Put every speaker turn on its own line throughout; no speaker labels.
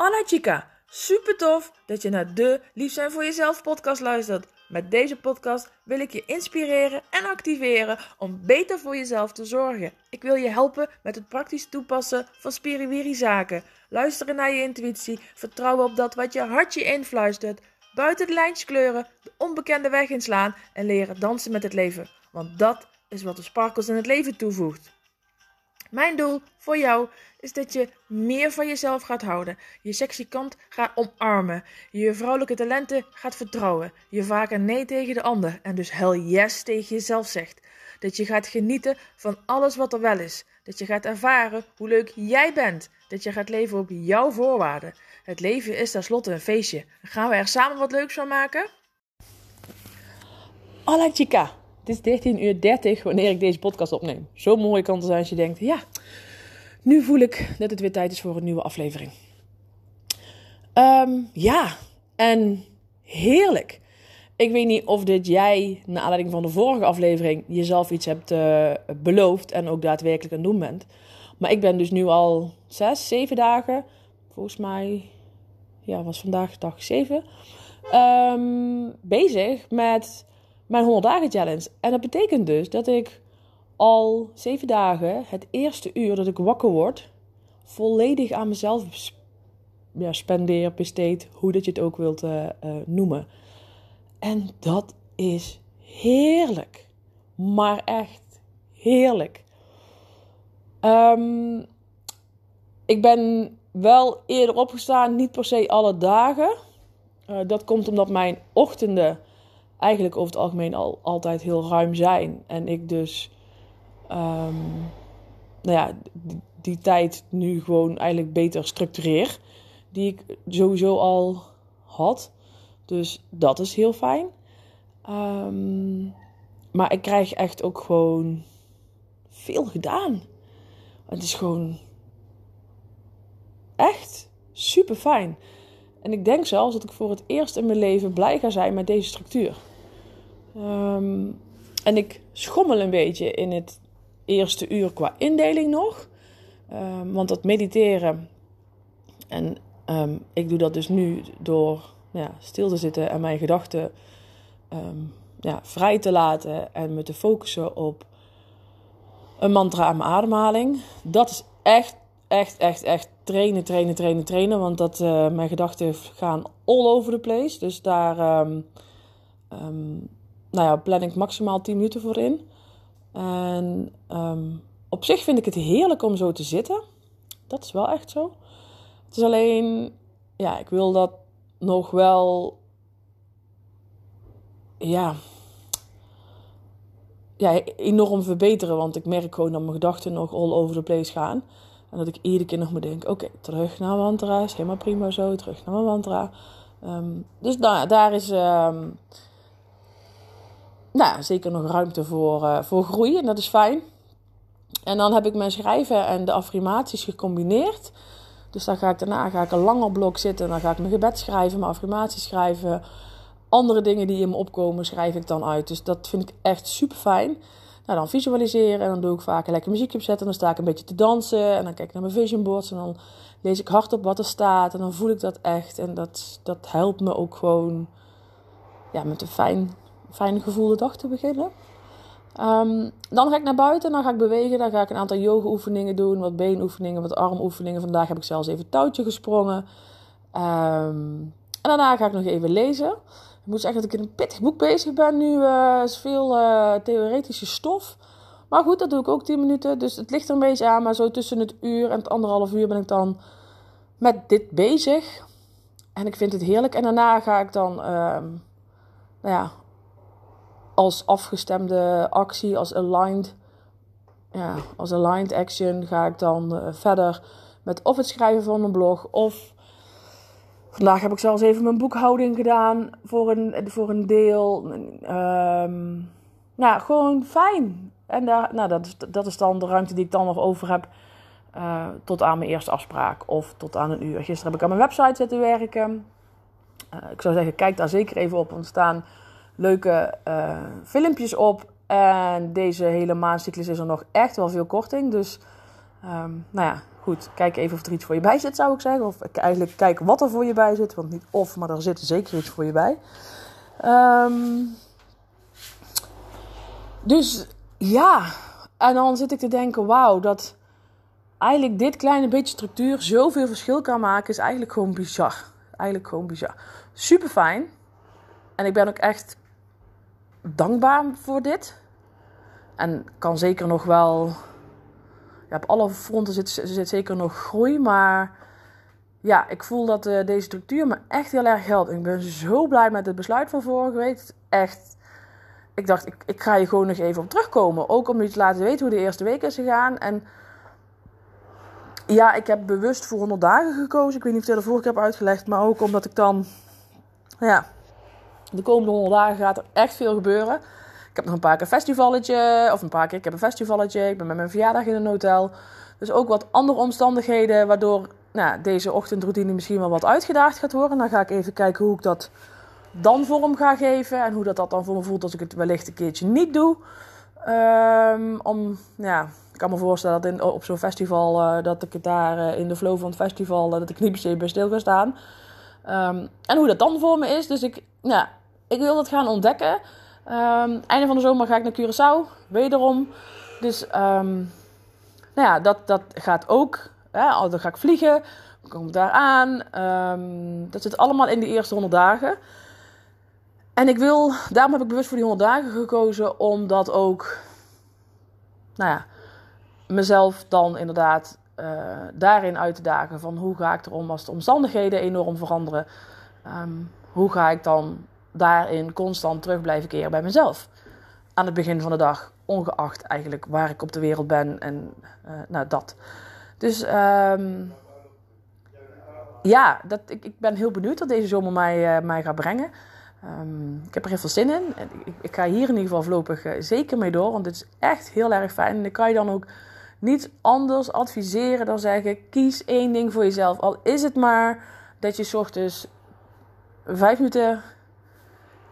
Anna Chica, super tof dat je naar de Lief zijn voor jezelf podcast luistert. Met deze podcast wil ik je inspireren en activeren om beter voor jezelf te zorgen. Ik wil je helpen met het praktisch toepassen van spiriwiri zaken. Luisteren naar je intuïtie, vertrouwen op dat wat je hartje influistert. Buiten de lijntjes kleuren, de onbekende weg inslaan en leren dansen met het leven. Want dat is wat de sparkles in het leven toevoegt. Mijn doel voor jou is dat je meer van jezelf gaat houden, je sexy kant gaat omarmen, je vrouwelijke talenten gaat vertrouwen, je vaker nee tegen de ander en dus hell yes tegen jezelf zegt. Dat je gaat genieten van alles wat er wel is. Dat je gaat ervaren hoe leuk jij bent. Dat je gaat leven op jouw voorwaarden. Het leven is tenslotte een feestje. Gaan we er samen wat leuks van maken? Hola chica. Het is 13 uur 30 wanneer ik deze podcast opneem. Zo mooi kan het zijn als je denkt, ja, nu voel ik dat het weer tijd is voor een nieuwe aflevering. Ehm, ja, en heerlijk. Ik weet niet of dit jij, naar aanleiding van de vorige aflevering, jezelf iets hebt uh, beloofd en ook daadwerkelijk aan het doen bent. Maar ik ben dus nu al zes, zeven dagen, volgens mij, ja, was vandaag dag zeven, um, bezig met mijn 100 dagen challenge. En dat betekent dus dat ik al zeven dagen, het eerste uur dat ik wakker word, volledig aan mezelf ja, spendeer, besteed, hoe dat je het ook wilt uh, uh, noemen. En dat is heerlijk. Maar echt heerlijk. Um, ik ben wel eerder opgestaan, niet per se alle dagen. Uh, dat komt omdat mijn ochtenden eigenlijk over het algemeen al, altijd heel ruim zijn. En ik dus, um, nou ja, die, tijd nu gewoon eigenlijk beter structureer. Die ik sowieso al had. Dus dat is heel fijn. Um, maar ik krijg echt ook gewoon veel gedaan. Het is gewoon echt super fijn. En ik denk zelfs dat ik voor het eerst in mijn leven blij ga zijn met deze structuur. Um, en ik schommel een beetje in het eerste uur qua indeling nog. Um, want dat mediteren. En um, ik doe dat dus nu door ja, stil te zitten en mijn gedachten ja, vrij te laten. En me te focussen op een mantra aan mijn ademhaling. Dat is echt, echt, echt, echt trainen, trainen, trainen, trainen. Want dat, uh, mijn gedachten gaan all over the place. Dus daar nou ja, plan ik maximaal 10 minuten voor in. En um, op zich vind ik het heerlijk om zo te zitten. Dat is wel echt zo. Het is alleen, ja, ik wil dat nog wel, ja, ja, enorm verbeteren. Want ik merk gewoon dat mijn gedachten nog all over the place gaan. En dat ik iedere keer nog moet denken, oké, terug naar mantra, is helemaal prima zo, terug naar mijn mantra. Um, dus nou, daar is... Um, nou, zeker nog ruimte voor, uh, voor groei en dat is fijn. En dan heb ik mijn schrijven en de affirmaties gecombineerd. Dus dan ga ik daarna ga ik een langer blok zitten. En dan ga ik mijn gebed schrijven, mijn affirmaties schrijven. Andere dingen die in me opkomen, schrijf ik dan uit. Dus dat vind ik echt super fijn. Nou, dan visualiseren. En dan doe ik vaak een lekker muziekje opzetten. En dan sta ik een beetje te dansen. En dan kijk ik naar mijn vision boards. En dan lees ik hardop wat er staat. En dan voel ik dat echt. En dat, dat helpt me ook gewoon ja, met een fijn fijn gevoelde dag te beginnen. Um, dan ga ik naar buiten, dan ga ik bewegen. Dan ga ik een aantal yoga-oefeningen doen, wat beenoefeningen, wat armoefeningen. Vandaag heb ik zelfs even touwtje gesprongen. Um, en daarna ga ik nog even lezen. Ik moet zeggen dat ik in een pittig boek bezig ben nu. Uh, is veel uh, theoretische stof. Maar goed, dat doe ik ook 10 minuten. Dus het ligt er een beetje aan. Maar zo tussen het uur en het anderhalf uur ben ik dan met dit bezig. En ik vind het heerlijk. En daarna ga ik dan, uh, nou ja, als afgestemde actie, als aligned, ja, als aligned action ga ik dan uh, verder met of het schrijven van een blog of vandaag heb ik zelfs even mijn boekhouding gedaan voor een, voor een deel. Um, nou, gewoon fijn. En daar, nou, dat, is, dat is dan de ruimte die ik dan nog over heb uh, tot aan mijn eerste afspraak of tot aan een uur. Gisteren heb ik aan mijn website zitten werken. Uh, ik zou zeggen, kijk daar zeker even op, want staan leuke uh, filmpjes op. En deze hele maandcyclus is er nog echt wel veel korting. Dus Ehm, nou ja, goed. Kijk even of er iets voor je bij zit, zou ik zeggen. Of eigenlijk kijken wat er voor je bij zit. Want niet of, maar er zit zeker iets voor je bij. Ehm, dus ja, en dan zit ik te denken: wauw, dat eigenlijk dit kleine beetje structuur zoveel verschil kan maken, is eigenlijk gewoon bizar. Eigenlijk gewoon bizar. Super fijn. En ik ben ook echt dankbaar voor dit. En kan zeker nog wel. Ja, op alle fronten zit, zit zeker nog groei. Maar ja, ik voel dat uh, deze structuur me echt heel erg helpt. Ik ben zo blij met het besluit van vorige week. Echt. Ik dacht, ik, ik ga je gewoon nog even op terugkomen. Ook om je te laten weten hoe de eerste week is gegaan. En ja, ik heb bewust voor 100 dagen gekozen. Ik weet niet of ik dat vorige keer heb uitgelegd. Maar ook omdat ik dan. Ja, de komende 100 dagen gaat er echt veel gebeuren. Ik heb nog een paar keer een festivalletje. Of een paar keer, ik heb een festivalletje. Ik ben met mijn verjaardag in een hotel. Dus ook wat andere omstandigheden. Waardoor nou, deze ochtendroutine misschien wel wat uitgedaagd gaat worden. Dan ga ik even kijken hoe ik dat dan vorm ga geven. En hoe dat, dat dan voor me voelt als ik het wellicht een keertje niet doe. Um, om, ja, ik kan me voorstellen dat in, op zo'n festival, uh, dat ik het daar uh, in de flow van het festival, uh, dat ik niet per se bij stil ga staan. Um, en hoe dat dan voor me is. Dus ik, ja, ik wil dat gaan ontdekken. Um, einde van de zomer ga ik naar Curaçao, wederom. Dus um, nou ja, dat, dat gaat ook. Hè, dan ga ik vliegen, kom daar aan. Um, dat zit allemaal in de eerste 100 dagen. En ik wil, daarom heb ik bewust voor die 100 dagen gekozen, om dat ook, nou ja, mezelf dan inderdaad uh, daarin uit te dagen. Van hoe ga ik erom als de omstandigheden enorm veranderen? Hoe ga ik dan daarin constant terug blijven keren bij mezelf? Aan het begin van de dag, ongeacht eigenlijk waar ik op de wereld ben en uh, nou dat. Dus um, ja, dat, ik, ik ben heel benieuwd wat deze zomer mij, uh, mij gaat brengen. Um, ik heb er heel veel zin in. Ik, ik, ga hier in ieder geval voorlopig uh, zeker mee door, want het is echt heel erg fijn. En ik kan je dan ook niet anders adviseren dan zeggen: kies één ding voor jezelf. Al is het maar dat je ochtends vijf minuten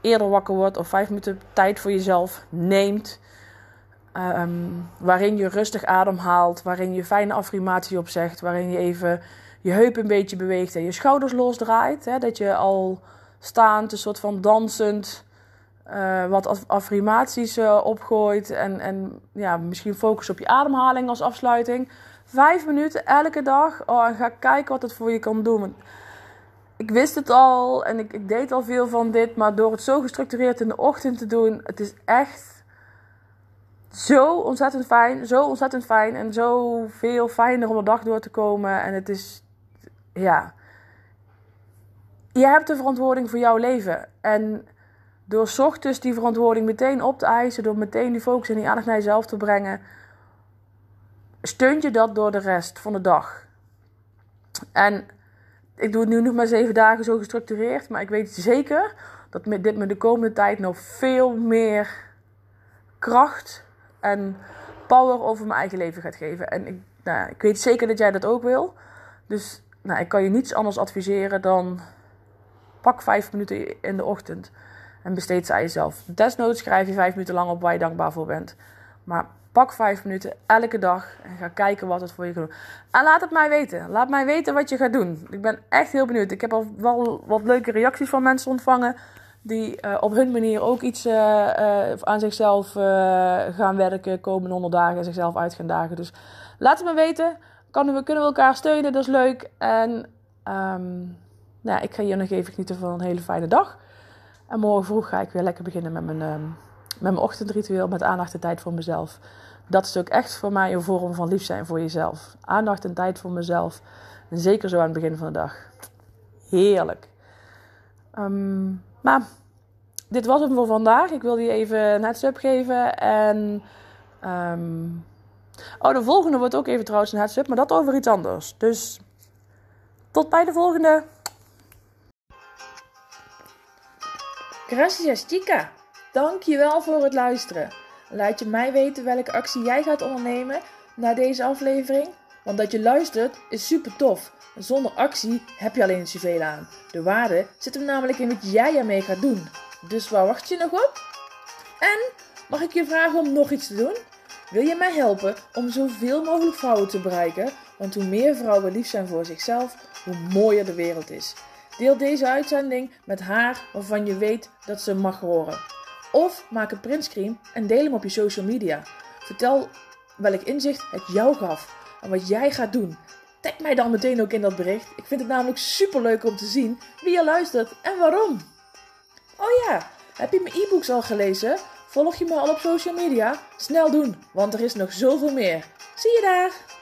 eerder wakker wordt of vijf minuten tijd voor jezelf neemt. Um, waarin je rustig ademhaalt, waarin je fijne affirmatie opzegt, waarin je even je heup een beetje beweegt en je schouders losdraait. Hè, dat je al staand, een soort van dansend, uh, wat affirmaties uh, opgooit. En, en ja, misschien focus op je ademhaling als afsluiting. Vijf minuten elke dag. Oh, en ga kijken wat het voor je kan doen. Ik wist het al en ik, ik deed al veel van dit. Maar door het zo gestructureerd in de ochtend te doen, het is echt zo ontzettend fijn. Zo ontzettend fijn. En zo veel fijner om de dag door te komen. En het is, ja. Je hebt de verantwoording voor jouw leven. En door ochtends die verantwoording meteen op te eisen, door meteen die focus en die aandacht naar jezelf te brengen, steunt je dat door de rest van de dag. En ik doe het nu nog maar zeven dagen zo gestructureerd, maar ik weet zeker dat dit me de komende tijd nog veel meer kracht en power over mijn eigen leven gaat geven. En ik, nou, ik weet zeker dat jij dat ook wil. Dus nou, ik kan je niets anders adviseren dan pak vijf minuten in de ochtend. En besteed ze aan jezelf. Desnoods schrijf je vijf minuten lang op waar je dankbaar voor bent. Maar pak vijf minuten elke dag en ga kijken wat het voor je kan doen. En laat het mij weten. Laat mij weten wat je gaat doen. Ik ben echt heel benieuwd. Ik heb al wel wat leuke reacties van mensen ontvangen. Die uh, op hun manier ook iets uh, aan zichzelf gaan werken. Komende honderd dagen zichzelf uit gaan dagen. Dus laat het me weten. Kan kunnen we elkaar steunen? Dat is leuk. En um, nou, ik ga hier nog even genieten van een hele fijne dag. En morgen vroeg ga ik weer lekker beginnen met mijn, um, met mijn ochtendritueel. Met aandacht en tijd voor mezelf. Dat is ook echt voor mij een vorm van lief zijn voor jezelf. Aandacht en tijd voor mezelf. En zeker zo aan het begin van de dag. Heerlijk. Um, maar dit was het voor vandaag. Ik wilde je even een heads up geven. En. Um, oh, de volgende wordt ook even trouwens een heads up. Maar dat over iets anders. Dus tot bij de volgende.
Gracias, chica. Dankjewel voor het luisteren. Laat je mij weten welke actie jij gaat ondernemen na deze aflevering. Want dat je luistert is super tof. Zonder actie heb je alleen zoveel aan. De waarde zit hem namelijk in wat jij ermee gaat doen. Dus waar wacht je nog op? En mag ik je vragen om nog iets te doen? Wil je mij helpen om zoveel mogelijk vrouwen te bereiken? Want hoe meer vrouwen lief zijn voor zichzelf, hoe mooier de wereld is. Deel deze uitzending met haar waarvan je weet dat ze mag horen. Of maak een printscreen en deel hem op je social media. Vertel welk inzicht het jou gaf en wat jij gaat doen. Tag mij dan meteen ook in dat bericht. Ik vind het namelijk super leuk om te zien wie je luistert en waarom. Oh ja, heb je mijn e-books al gelezen? Volg je me al op social media? Snel doen, want er is nog zoveel meer. Zie je daar!